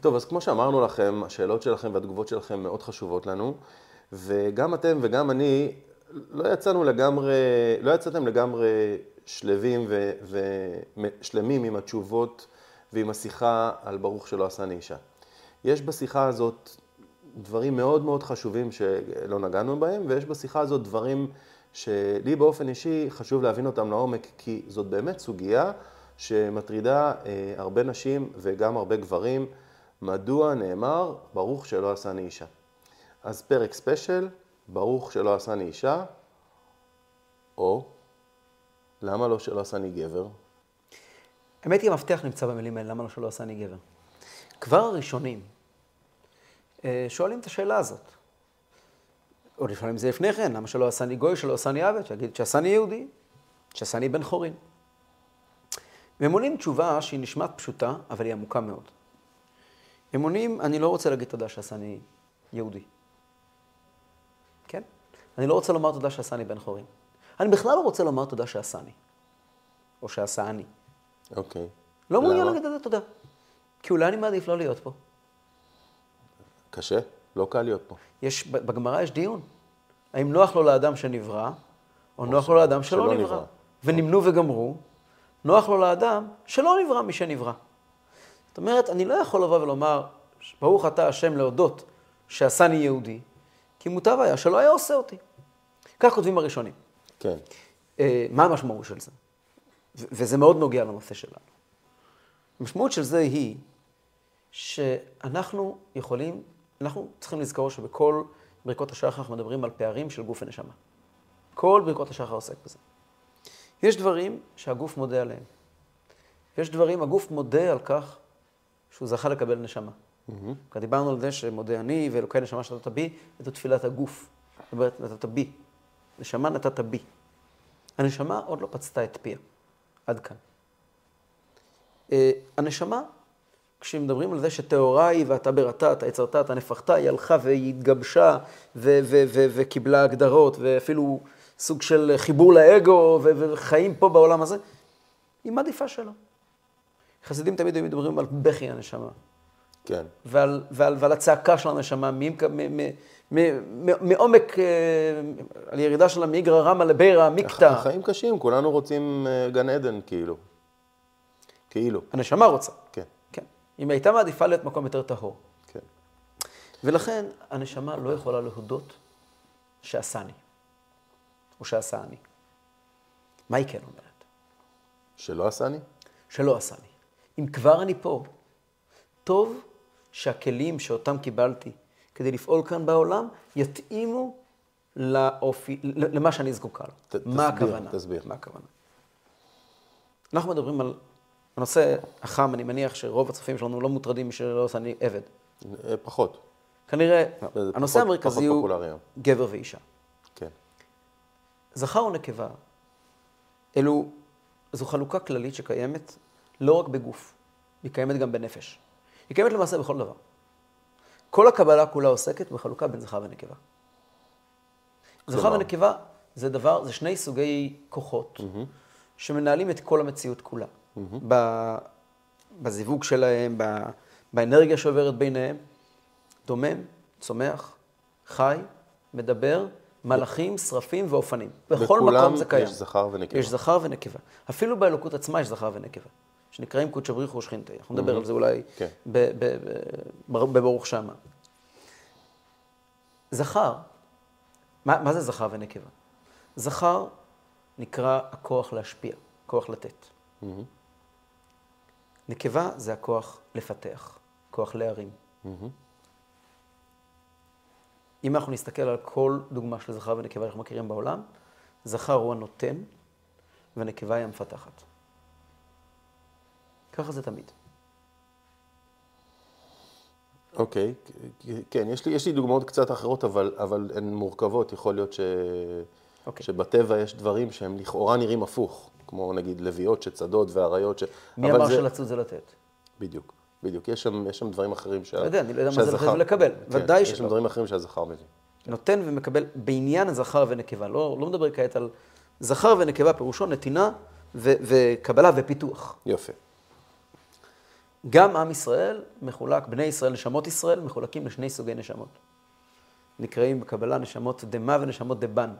טוב, אז כמו שאמרנו לכם, השאלות שלכם והתגובות שלכם מאוד חשובות לנו, וגם אתם וגם אני לא יצאנו לגמרי, לא יצאתם לגמרי שלווים ושלמים עם התשובות ועם השיחה על ברוך שלא עשני אישה. יש בשיחה הזאת דברים מאוד מאוד חשובים שלא נגענו בהם, ויש בשיחה הזאת דברים שלי באופן אישי חשוב להבין אותם לעומק, כי זאת באמת סוגיה שמטרידה אה, הרבה נשים וגם הרבה גברים, מדוע נאמר ברוך שלא עשני אישה. אז פרק ספיישל, ברוך שלא עשני אישה, או למה לא שלא עשני גבר? האמת היא, המפתח נמצא במילים האלה, למה לא שלא עשני גבר. כבר הראשונים אה, שואלים את השאלה הזאת. או לפעמים זה לפני כן, למה שלא עשני גוי, שלא עשני עבד, שיגיד שעשני יהודי, שעשני בן חורין. והם עונים תשובה שהיא נשמעת פשוטה, אבל היא עמוקה מאוד. הם עונים, אני לא רוצה להגיד תודה שעשני יהודי. כן? אני לא רוצה לומר תודה שעשני בן חורין. אני בכלל לא רוצה לומר תודה שעשני. או שעשה אני. אוקיי. לא מעוניין להגיד את זה תודה. כי אולי אני מעדיף לא להיות פה. קשה? לא קל להיות פה. יש, בגמרא יש דיון. האם נוח לו לאדם שנברא, או נוח לו לאדם שלא, שלא נברא. נברא. ונמנו וגמרו, נוח לו לאדם שלא נברא משנברא. זאת אומרת, אני לא יכול לבוא ולומר, ברוך אתה השם להודות שעשני יהודי, כי מוטב היה שלא היה עושה אותי. כך כותבים הראשונים. כן. אה, מה המשמעות של זה? וזה מאוד נוגע לנושא שלנו. המשמעות של זה היא שאנחנו יכולים, אנחנו צריכים לזכור שבכל ברכות השחר אנחנו מדברים על פערים של גוף ונשמה. כל ברכות השחר עוסק בזה. יש דברים שהגוף מודה עליהם. יש דברים, הגוף מודה על כך שהוא זכה לקבל נשמה. Mm-hmm. דיברנו על זה שמודה אני ואלוקי נשמה שנתת בי, זו תפילת הגוף. זאת אומרת, נתת בי. נשמה נתת בי. הנשמה עוד לא פצתה את פיה. עד כאן. Uh, הנשמה, כשמדברים על זה שטהורה היא ואתה בראתה, אתה יצרת, אתה נפחתה, היא הלכה והיא התגבשה וקיבלה הגדרות ואפילו סוג של חיבור לאגו וחיים פה בעולם הזה, היא מעדיפה שלו. חסידים תמיד היו מדברים על בכי הנשמה. כן. ועל, ועל, ועל הצעקה של הנשמה, מעומק, אה, על ירידה שלה מאיגרא רמא לבירא עמיקתא. החיים קשים, כולנו רוצים אה, גן עדן, כאילו. כאילו. הנשמה רוצה. כן. כן. אם הייתה מעדיפה להיות מקום יותר טהור. כן. ולכן הנשמה לא יכולה להודות שעשני, או שעשה אני. מה היא כן אומרת? שלא עשני? שלא עשני. אם כבר אני פה, טוב שהכלים שאותם קיבלתי כדי לפעול כאן בעולם, יתאימו לאופי, למה שאני זקוקה לו. ת, מה תסביר, הכוונה? תסביר. מה הכוונה? אנחנו מדברים על הנושא החם, אני מניח שרוב הצופים שלנו לא מוטרדים משלא עושה אני עבד. אה, פחות. כנראה, הנושא פחות, המרכזי פחות הוא גבר ואישה. כן. זכר ונקבה, אלו, זו חלוקה כללית שקיימת לא רק בגוף, היא קיימת גם בנפש. היא קיימת למעשה בכל דבר. כל הקבלה כולה עוסקת בחלוקה בין זכר ונקבה. זכר ונקבה זה דבר, זה שני סוגי כוחות mm-hmm. שמנהלים את כל המציאות כולה. Mm-hmm. בזיווג שלהם, באנרגיה שעוברת ביניהם, דומם, צומח, חי, מדבר, מלאכים, שרפים ואופנים. בכל מקום זה קיים. בכולם יש זכר ונקבה. יש זכר ונקבה. אפילו באלוקות עצמה יש זכר ונקבה. שנקראים קודשא בריך ושכינתה. אנחנו נדבר על זה אולי כן. בברוך שמה. זכר, מה, מה זה זכר ונקבה? זכר נקרא הכוח להשפיע, כוח לתת. נקבה זה הכוח לפתח, כוח להרים. אם אנחנו נסתכל על כל דוגמה של זכר ונקבה שאנחנו מכירים בעולם, זכר הוא הנותן ונקבה היא המפתחת. ככה זה תמיד. אוקיי, okay. כן, יש לי, יש לי דוגמאות קצת אחרות, אבל, אבל הן מורכבות. יכול להיות ש... okay. אוקיי. שבטבע יש דברים שהם לכאורה נראים הפוך, כמו נגיד לביאות שצדות ואריות ש... מי אמר זה... שלצוד זה לתת? בדיוק, בדיוק. יש שם, יש שם דברים אחרים שה... לא יודע, אני לא יודע מה זה לתת ולקבל, כן, ודאי שלא. יש שם דברים אחרים שהזכר מביא. נותן ומקבל בעניין הזכר ונקבה, לא, לא מדבר כעת על זכר ונקבה, פירושו נתינה ו- וקבלה ופיתוח. יופי. גם עם ישראל מחולק, בני ישראל, נשמות ישראל, מחולקים לשני סוגי נשמות. נקראים בקבלה נשמות דמה ונשמות דבן.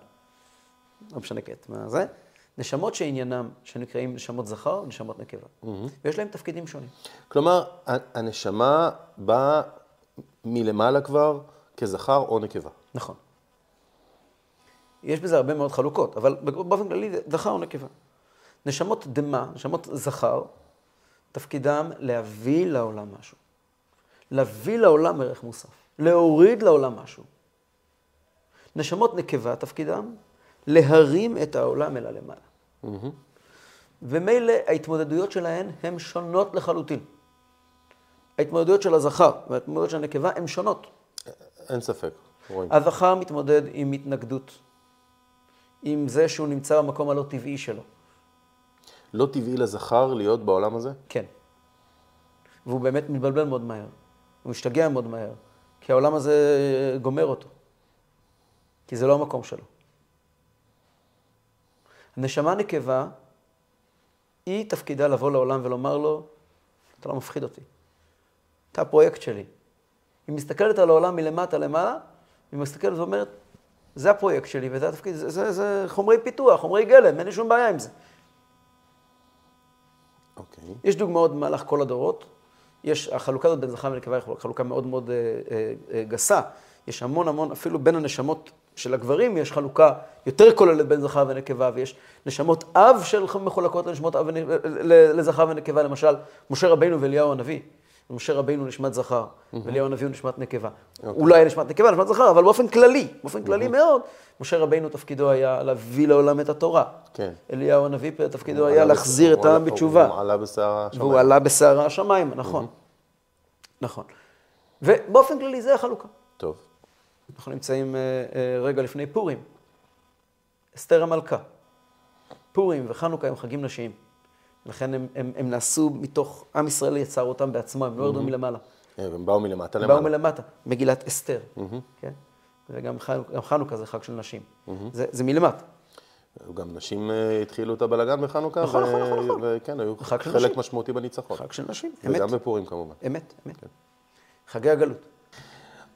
לא משנה כעת מה זה. נשמות שעניינם, שנקראים נשמות זכר ונשמות נקבה. ויש להם תפקידים שונים. כלומר, הנשמה באה מלמעלה כבר כזכר או נקבה. נכון. יש בזה הרבה מאוד חלוקות, אבל באופן כללי זכר או נקבה. נשמות דמה, נשמות זכר, תפקידם להביא לעולם משהו. להביא לעולם ערך מוסף. להוריד לעולם משהו. נשמות נקבה, תפקידם להרים את העולם אל הלמעלה. ומילא ההתמודדויות שלהן הן שונות לחלוטין. ההתמודדויות של הזכר וההתמודדויות של הנקבה הן שונות. אין ספק, רואים. הזכר מתמודד עם התנגדות, עם זה שהוא נמצא במקום הלא טבעי שלו. לא טבעי לזכר להיות בעולם הזה? כן. והוא באמת מתבלבל מאוד מהר. הוא משתגע מאוד מהר, כי העולם הזה גומר אותו. כי זה לא המקום שלו. הנשמה נקבה, היא תפקידה לבוא לעולם ולומר לו, אתה לא מפחיד אותי. אתה הפרויקט שלי. היא מסתכלת על העולם מלמטה למעלה, היא מסתכלת ואומרת, זה הפרויקט שלי וזה התפקיד, זה, זה, זה חומרי פיתוח, חומרי גלם, אין לי שום בעיה עם זה. אוקיי. יש דוגמאות במהלך כל הדורות. יש, החלוקה הזאת בין זכר ונקבה היא חלוקה מאוד מאוד אה, אה, אה, גסה. יש המון המון, אפילו בין הנשמות של הגברים יש חלוקה יותר כוללת בין זכר ונקבה, ויש נשמות אב של מחולקות לנשמות אב, לזכר ונקבה, למשל, משה רבינו ואליהו הנביא. משה רבינו נשמת זכר, ואליהו הנביא הוא נשמת נקבה. אולי נשמת נקבה, נשמת זכר, אבל באופן כללי, באופן כללי מאוד, משה רבינו תפקידו היה להביא לעולם את התורה. כן. אליהו הנביא תפקידו היה להחזיר את העם בתשובה. הוא עלה בסערה השמיים. והוא עלה בסערה השמיים, נכון. נכון. ובאופן כללי זה החלוקה. טוב. אנחנו נמצאים אה, אה, רגע לפני פורים. אסתר המלכה. פורים וחנוכה הם חגים נשיים. לכן הם, הם, הם נעשו מתוך, עם ישראל יצר אותם בעצמו, הם לא ירדו מלמעלה. אה, הם באו מלמטה הם למעלה. באו מלמטה, מגילת אסתר. כן? וגם חנוכה, זה חג של נשים. זה, זה מלמטה. גם נשים אה, התחילו את הבלגן בחנוכה, נכון, נכון, נכון, נכון. וכן, היו חלק נשים. משמעותי בניצחון. חג של נשים, אמת. וגם בפורים כמובן. אמת, אמת. חגי הגלות.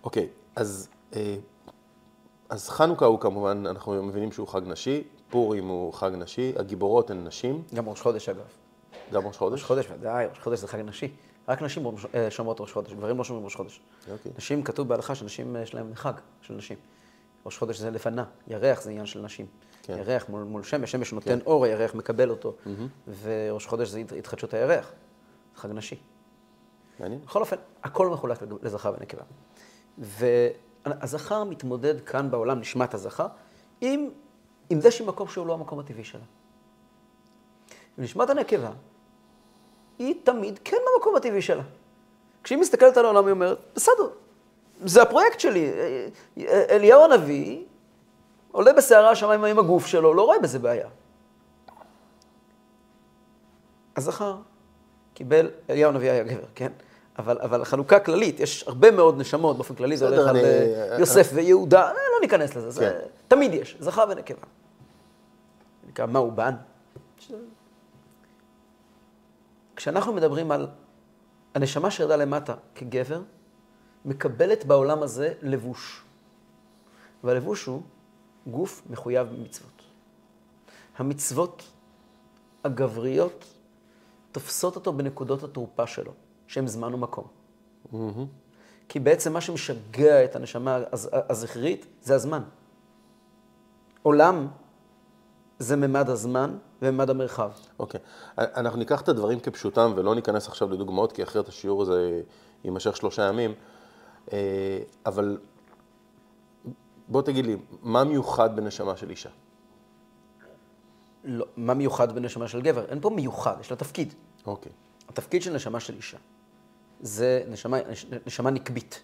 אוקיי, אז, אה, אז חנוכה הוא כמובן, אנחנו מבינים שהוא חג נשי, פורים הוא חג נשי, הגיבורות הן נשים, גם ראש חודש אגב. גם ראש חודש. ראש חודש, ודאי, ראש חודש זה חג נשי. רק נשים אה, שומרות ראש חודש, גברים לא שומרים ראש חודש. אוקיי. נשים, כתוב בהלכה שנשים אה, יש להם חג של נשים. ראש חודש זה לבנה, ירח זה עניין של נשים. כן. ירח מול, מול שמש, שמש נותן אור, הירח מקבל אותו. וראש חודש זה הת- התחדשות הירח, חג נשי. מעניין. בכל אופן, הכל מחולק לזכר ונקבה. והזכר מתמודד כאן בעולם, נשמת הזכר, עם, עם זה שהיא מקום שהוא לא המקום הטבעי שלה. ונשמת הנקבה, היא תמיד כן במקום הטבעי שלה. כשהיא מסתכלת על העולם, היא אומרת, בסדר, זה הפרויקט שלי. אליהו הנביא עולה בסערה השמיים עם הגוף שלו, לא רואה בזה בעיה. הזכר קיבל, אליהו הנביא היה גבר, כן? אבל, אבל החלוקה כללית, יש הרבה מאוד נשמות, באופן כללי זה הולך על אני- אה, יוסף ויהודה, אה, לא ניכנס לזה, זה כן. תמיד יש, זכר ונקבה. נקרא מה הוא בן? כשאנחנו מדברים על הנשמה שירדה למטה כגבר, מקבלת בעולם הזה לבוש. והלבוש הוא גוף מחויב במצוות. המצוות הגבריות תופסות אותו בנקודות התורפה שלו, שהן זמן ומקום. כי בעצם מה שמשגע את הנשמה הז- הזכרית זה הזמן. עולם זה ממד הזמן וממד המרחב. אוקיי. אנחנו ניקח את הדברים כפשוטם ולא ניכנס עכשיו לדוגמאות, כי אחרת השיעור הזה יימשך שלושה ימים. אה, אבל בוא תגיד לי, מה מיוחד בנשמה של אישה? לא, מה מיוחד בנשמה של גבר? אין פה מיוחד, יש לה תפקיד. אוקיי. התפקיד של נשמה של אישה זה נשמה, נש, נשמה נקבית.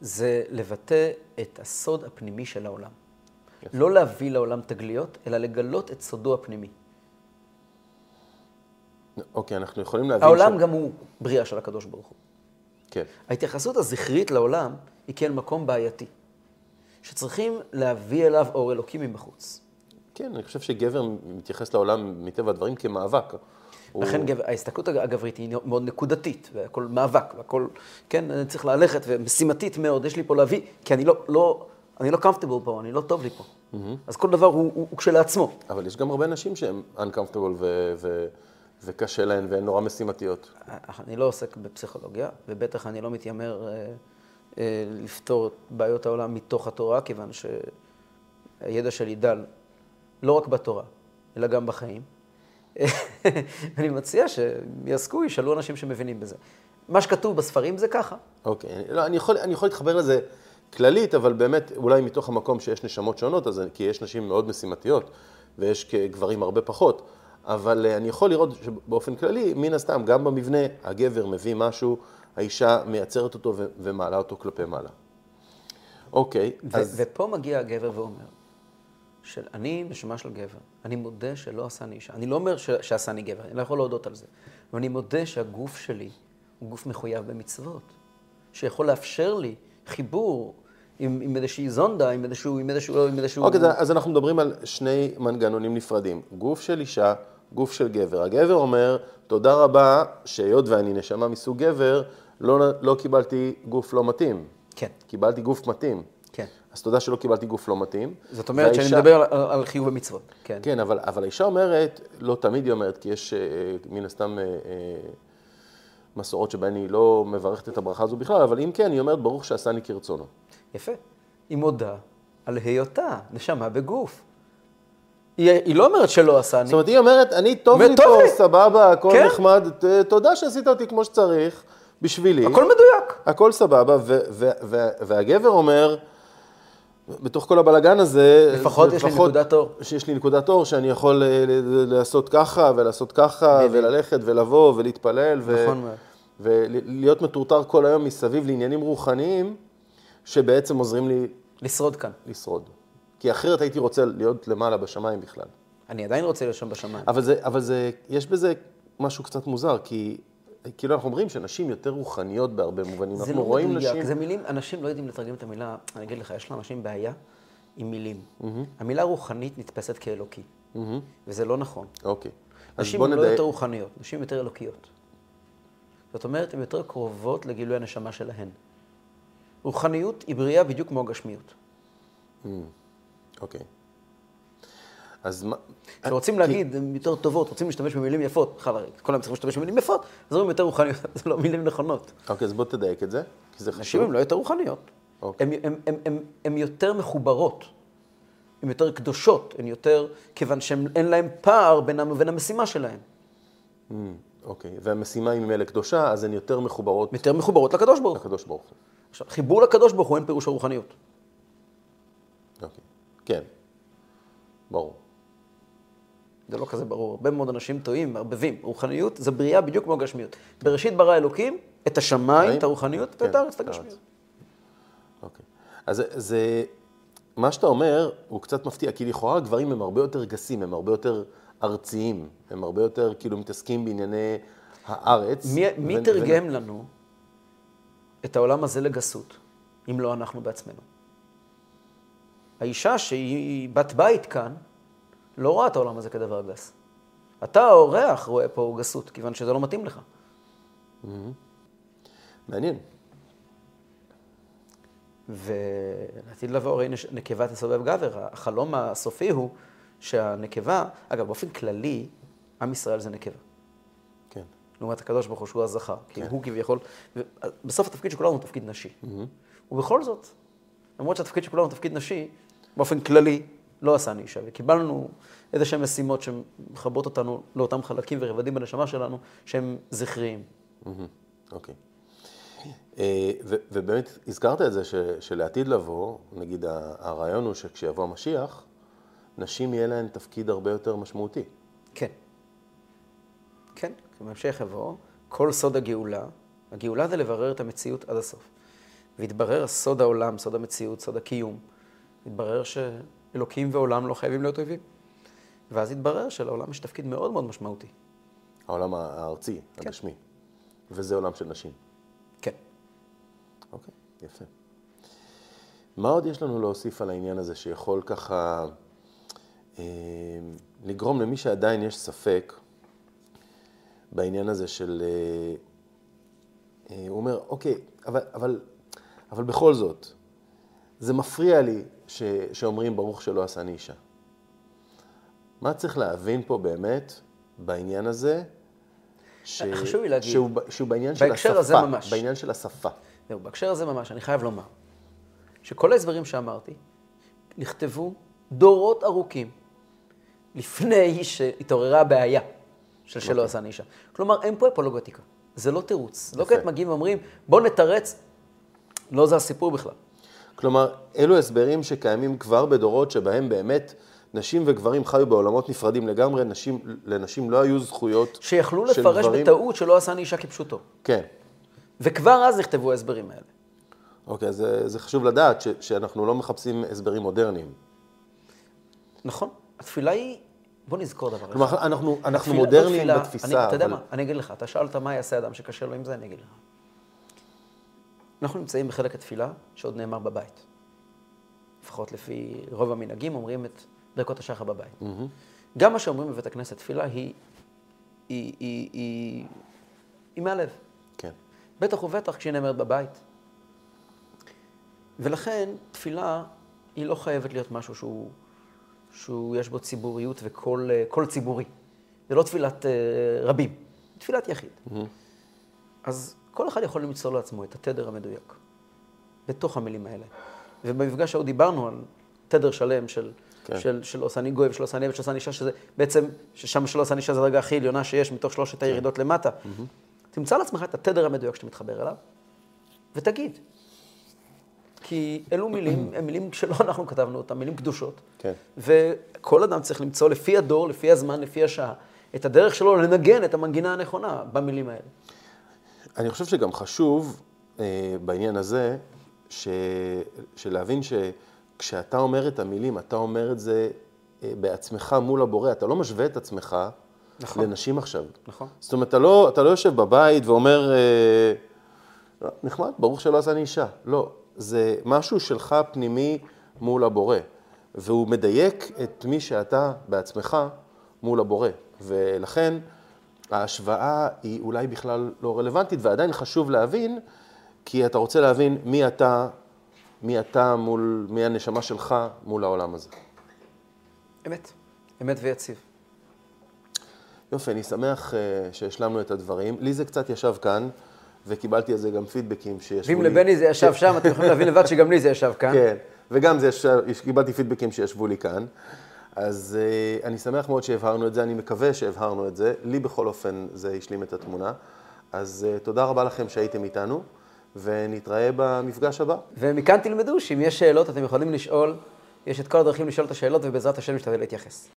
זה לבטא את הסוד הפנימי של העולם. לא להביא לעולם תגליות, אלא לגלות את סודו הפנימי. אוקיי, אנחנו יכולים להבין... העולם גם הוא בריאה של הקדוש ברוך הוא. כן. ההתייחסות הזכרית לעולם היא כאל מקום בעייתי, שצריכים להביא אליו אור אלוקי מבחוץ. כן, אני חושב שגבר מתייחס לעולם מטבע הדברים כמאבק. הוא... לכן גבר, ההסתכלות הגברית היא מאוד נקודתית, והכל מאבק, והכל, כן, אני צריך ללכת, ומשימתית מאוד, יש לי פה להביא, כי אני לא, לא, אני לא comfortable פה, אני לא טוב לי פה. Mm-hmm. אז כל דבר הוא, הוא, הוא כשלעצמו. אבל יש גם הרבה נשים שהן uncomfortable ו... ו... וקשה להן והן נורא משימתיות. אני לא עוסק בפסיכולוגיה, ובטח אני לא מתיימר אה, אה, לפתור את בעיות העולם מתוך התורה, כיוון שהידע שלי דל לא רק בתורה, אלא גם בחיים. אני מציע שהם יעסקו, ישאלו אנשים שמבינים בזה. מה שכתוב בספרים זה ככה. אוקיי, okay. לא, אני, יכול, אני יכול להתחבר לזה כללית, אבל באמת, אולי מתוך המקום שיש נשמות שונות, אז, כי יש נשים מאוד משימתיות, ויש גברים הרבה פחות. אבל אה, אני יכול לראות שבאופן כללי, מן הסתם, גם במבנה, הגבר מביא משהו, האישה מייצרת אותו ומעלה אותו כלפי מעלה. אוקיי, אז... ופה מגיע הגבר ואומר, של אני נשמה של גבר, אני מודה שלא עשני אישה. אני לא אומר שעשני גבר, אני לא יכול להודות על זה, אבל אני מודה שהגוף שלי הוא גוף מחויב במצוות, שיכול לאפשר לי חיבור עם, עם איזושהי זונדה, עם איזשהו... עם איזשהו, עם איזשהו... אוקיי, אז אנחנו מדברים על שני מנגנונים נפרדים. גוף של אישה, גוף של גבר. הגבר אומר, תודה רבה שהיות ואני נשמה מסוג גבר, לא, לא קיבלתי גוף לא מתאים. כן. קיבלתי גוף מתאים. כן. אז תודה שלא קיבלתי גוף לא מתאים. זאת אומרת והאישה... שאני מדבר על, על חיוב המצוות. כן, כן אבל, אבל האישה אומרת, לא תמיד היא אומרת, כי יש אה, מן הסתם אה, אה, מסורות שבהן היא לא מברכת את הברכה הזו בכלל, אבל אם כן, היא אומרת, ברוך שעשני כרצונו. יפה. היא מודה על היותה נשמה בגוף. היא, היא לא אומרת שלא עשני. זאת אומרת, היא אומרת, אני טוב לי פה. סבבה, הכל כן? נחמד, תודה שעשית אותי כמו שצריך, בשבילי. הכל מדויק. הכל סבבה, ו- ו- ו- והגבר אומר, בתוך כל הבלגן הזה, לפחות יש לי נקודת אור. שיש לי נקודת אור, שאני יכול אה, לעשות ככה, ולעשות ככה, וללכת, ולבוא, ולהתפלל, נכון ו- ולהיות מטורטר כל היום מסביב לעניינים רוחניים, שבעצם עוזרים לי... לשרוד כאן. לשרוד. כי אחרת הייתי רוצה להיות למעלה בשמיים בכלל. אני עדיין רוצה להיות שם בשמיים. אבל זה, אבל זה, יש בזה משהו קצת מוזר, כי כאילו אנחנו אומרים שנשים יותר רוחניות בהרבה מובנים. זה לא רואים מדויק, נשים... זה מילים, אנשים לא יודעים לתרגם את המילה, אני אגיד לך, יש לאנשים בעיה עם מילים. Mm-hmm. המילה רוחנית נתפסת כאלוקי, mm-hmm. וזה לא נכון. אוקיי. נשים הן לא יותר רוחניות, נשים יותר אלוקיות. זאת אומרת, הן יותר קרובות לגילוי הנשמה שלהן. רוחניות היא בריאה בדיוק כמו הגשמיות. Mm. אוקיי. אז מה... כשרוצים. להגיד, הן יותר טובות, רוצים להשתמש במילים יפות, בכלל, כל היום צריכים להשתמש במילים יפות, אז אומרים יותר רוחניות, זה לא מילים נכונות. אוקיי, אז בוא תדייק את זה, כי זה חשוב. נשים הן לא יותר רוחניות. אוקיי. הן יותר מחוברות, הן יותר קדושות, הן יותר, כיוון שאין להן פער בינם ובין המשימה שלהן. אוקיי, והמשימה היא ממילא קדושה, אז הן יותר מחוברות... יותר מחוברות לקדוש ברוך הוא. לקדוש ברוך הוא. עכשיו, חיבור לקדוש ברוך הוא אין פירוש הרוחניות. אוקיי, כן, ברור. זה לא כזה ברור. הרבה מאוד אנשים טועים, מערבבים. רוחניות זה בריאה בדיוק כמו גשמיות. בראשית ברא אלוקים את השמיים, את הרוחניות, ואת כן, הארץ, את הגשמיות. אוקיי. אז זה, מה שאתה אומר הוא קצת מפתיע, כי לכאורה הגברים הם הרבה יותר גסים, הם הרבה יותר ארציים, הם הרבה יותר כאילו מתעסקים בענייני הארץ. מי, מי ו... תרגם ו... לנו את העולם הזה לגסות, אם לא אנחנו בעצמנו? האישה שהיא בת בית כאן, לא רואה את העולם הזה כדבר גס. אתה, האורח, רואה פה גסות, כיוון שזה לא מתאים לך. Mm-hmm. מעניין. ולעתיד לבוא, הרי נקבה תסובב גבר. החלום הסופי הוא שהנקבה, אגב, באופן כללי, עם ישראל זה נקבה. כן. לעומת הקדוש ברוך הוא שהוא הזכר. כן. כי הוא כביכול, בסוף התפקיד של כולנו הוא תפקיד נשי. Mm-hmm. ובכל זאת, למרות שהתפקיד של כולנו הוא תפקיד נשי, באופן כללי, לא עשני אישה, וקיבלנו איזה שהן משימות שמחברות אותנו לאותם חלקים ורבדים בנשמה שלנו, שהם זכריים. אוקיי. אה, ובאמת הזכרת את זה שלעתיד לבוא, נגיד הרעיון הוא שכשיבוא המשיח, נשים יהיה להן תפקיד הרבה יותר משמעותי. כן. כן, בהמשך יבוא, כל סוד הגאולה, הגאולה זה לברר את המציאות עד הסוף. והתברר סוד העולם, סוד המציאות, סוד הקיום. התברר שאלוקים ועולם לא חייבים להיות אויבים. ואז התברר שלעולם יש תפקיד מאוד מאוד משמעותי. העולם הארצי, כן. הגשמי. וזה עולם של נשים. כן. אוקיי, יפה. מה עוד יש לנו להוסיף על העניין הזה שיכול ככה לגרום למי שעדיין יש ספק, בעניין הזה של... אה, אה, הוא אומר, אוקיי, אבל, אבל, אבל בכל זאת, זה מפריע לי ש, שאומרים ברוך שלא עשני אישה. מה צריך להבין פה באמת בעניין הזה? ש... חשוב לי להגיד, שהוא, שהוא בעניין של השפה, הזה ממש. בעניין של השפה. זהו, בהקשר הזה ממש, אני חייב לומר, שכל ההסברים שאמרתי נכתבו דורות ארוכים לפני שהתעוררה הבעיה של שלא אוקיי. עשה נישה. כלומר, אין פה אפולוגטיקה, זה לא תירוץ. לא כעת מגיעים ואומרים, בוא נתרץ, לא זה הסיפור בכלל. כלומר, אלו הסברים שקיימים כבר בדורות שבהם באמת נשים וגברים חיו בעולמות נפרדים לגמרי, נשים, לנשים לא היו זכויות שיכלו לפרש גברים... בטעות שלא עשה נישה כפשוטו. כן. וכבר אז נכתבו ההסברים האלה. אוקיי, אז זה חשוב לדעת ש, שאנחנו לא מחפשים הסברים מודרניים. נכון. התפילה היא, בוא נזכור דבר אחד. כלומר, אנחנו, אנחנו התפילה, מודרניים התפילה, בתפיסה, אני, אבל... אתה יודע מה, אני אגיד לך, אתה שאלת מה יעשה אדם שקשה לו עם זה, אני אגיד לך. אנחנו נמצאים בחלק התפילה שעוד נאמר בבית. לפחות לפי רוב המנהגים, אומרים את ברכות השחר בבית. Mm-hmm. גם מה שאומרים בבית הכנסת תפילה היא, היא, היא, היא, היא מהלב. כן. בטח ובטח כשהיא נאמרת בבית. ולכן תפילה היא לא חייבת להיות משהו שהוא, שהוא יש בו ציבוריות וקול ציבורי. זה לא תפילת uh, רבים, תפילת יחיד. Mm-hmm. אז כל אחד יכול למצוא לעצמו את התדר המדויק בתוך המילים האלה. ובמפגש ההוא דיברנו על תדר שלם של, כן. של, של עושני גוי ושל עושני עבד של עושני אישה, שזה בעצם, ששם של עושני אישה זה הרגע הכי עליונה שיש מתוך שלושת כן. הירידות למטה. Mm-hmm. תמצא לעצמך את התדר המדויק שאתה מתחבר אליו, ותגיד. כי אלו מילים, הם מילים שלא אנחנו כתבנו אותם, מילים קדושות. כן. וכל אדם צריך למצוא לפי הדור, לפי הזמן, לפי השעה, את הדרך שלו לנגן את המנגינה הנכונה במילים האלה. אני חושב שגם חשוב אה, בעניין הזה, ש... שלהבין שכשאתה אומר את המילים, אתה אומר את זה אה, בעצמך מול הבורא, אתה לא משווה את עצמך נכון. לנשים עכשיו. נכון. זאת אומרת, אתה לא, אתה לא יושב בבית ואומר, אה, לא, נחמד, ברוך שלא עשה אני אישה. לא, זה משהו שלך פנימי מול הבורא, והוא מדייק את מי שאתה בעצמך מול הבורא. ולכן ההשוואה היא אולי בכלל לא רלוונטית, ועדיין חשוב להבין כי אתה רוצה להבין מי אתה, מי אתה מול, מי הנשמה שלך מול העולם הזה. אמת, אמת ויציב. יופי, אני שמח uh, שהשלמנו את הדברים. לי זה קצת ישב כאן, וקיבלתי על זה גם פידבקים שישבו לי. ואם לבני זה ישב שם, אתם יכולים להבין לבד שגם לי זה ישב כאן. כן, וגם זה ישב, קיבלתי פידבקים שישבו לי כאן. אז uh, אני שמח מאוד שהבהרנו את זה, אני מקווה שהבהרנו את זה. לי בכל אופן זה השלים את התמונה. אז uh, תודה רבה לכם שהייתם איתנו. ונתראה במפגש הבא. ומכאן תלמדו שאם יש שאלות אתם יכולים לשאול, יש את כל הדרכים לשאול את השאלות ובעזרת השם נשתדל להתייחס.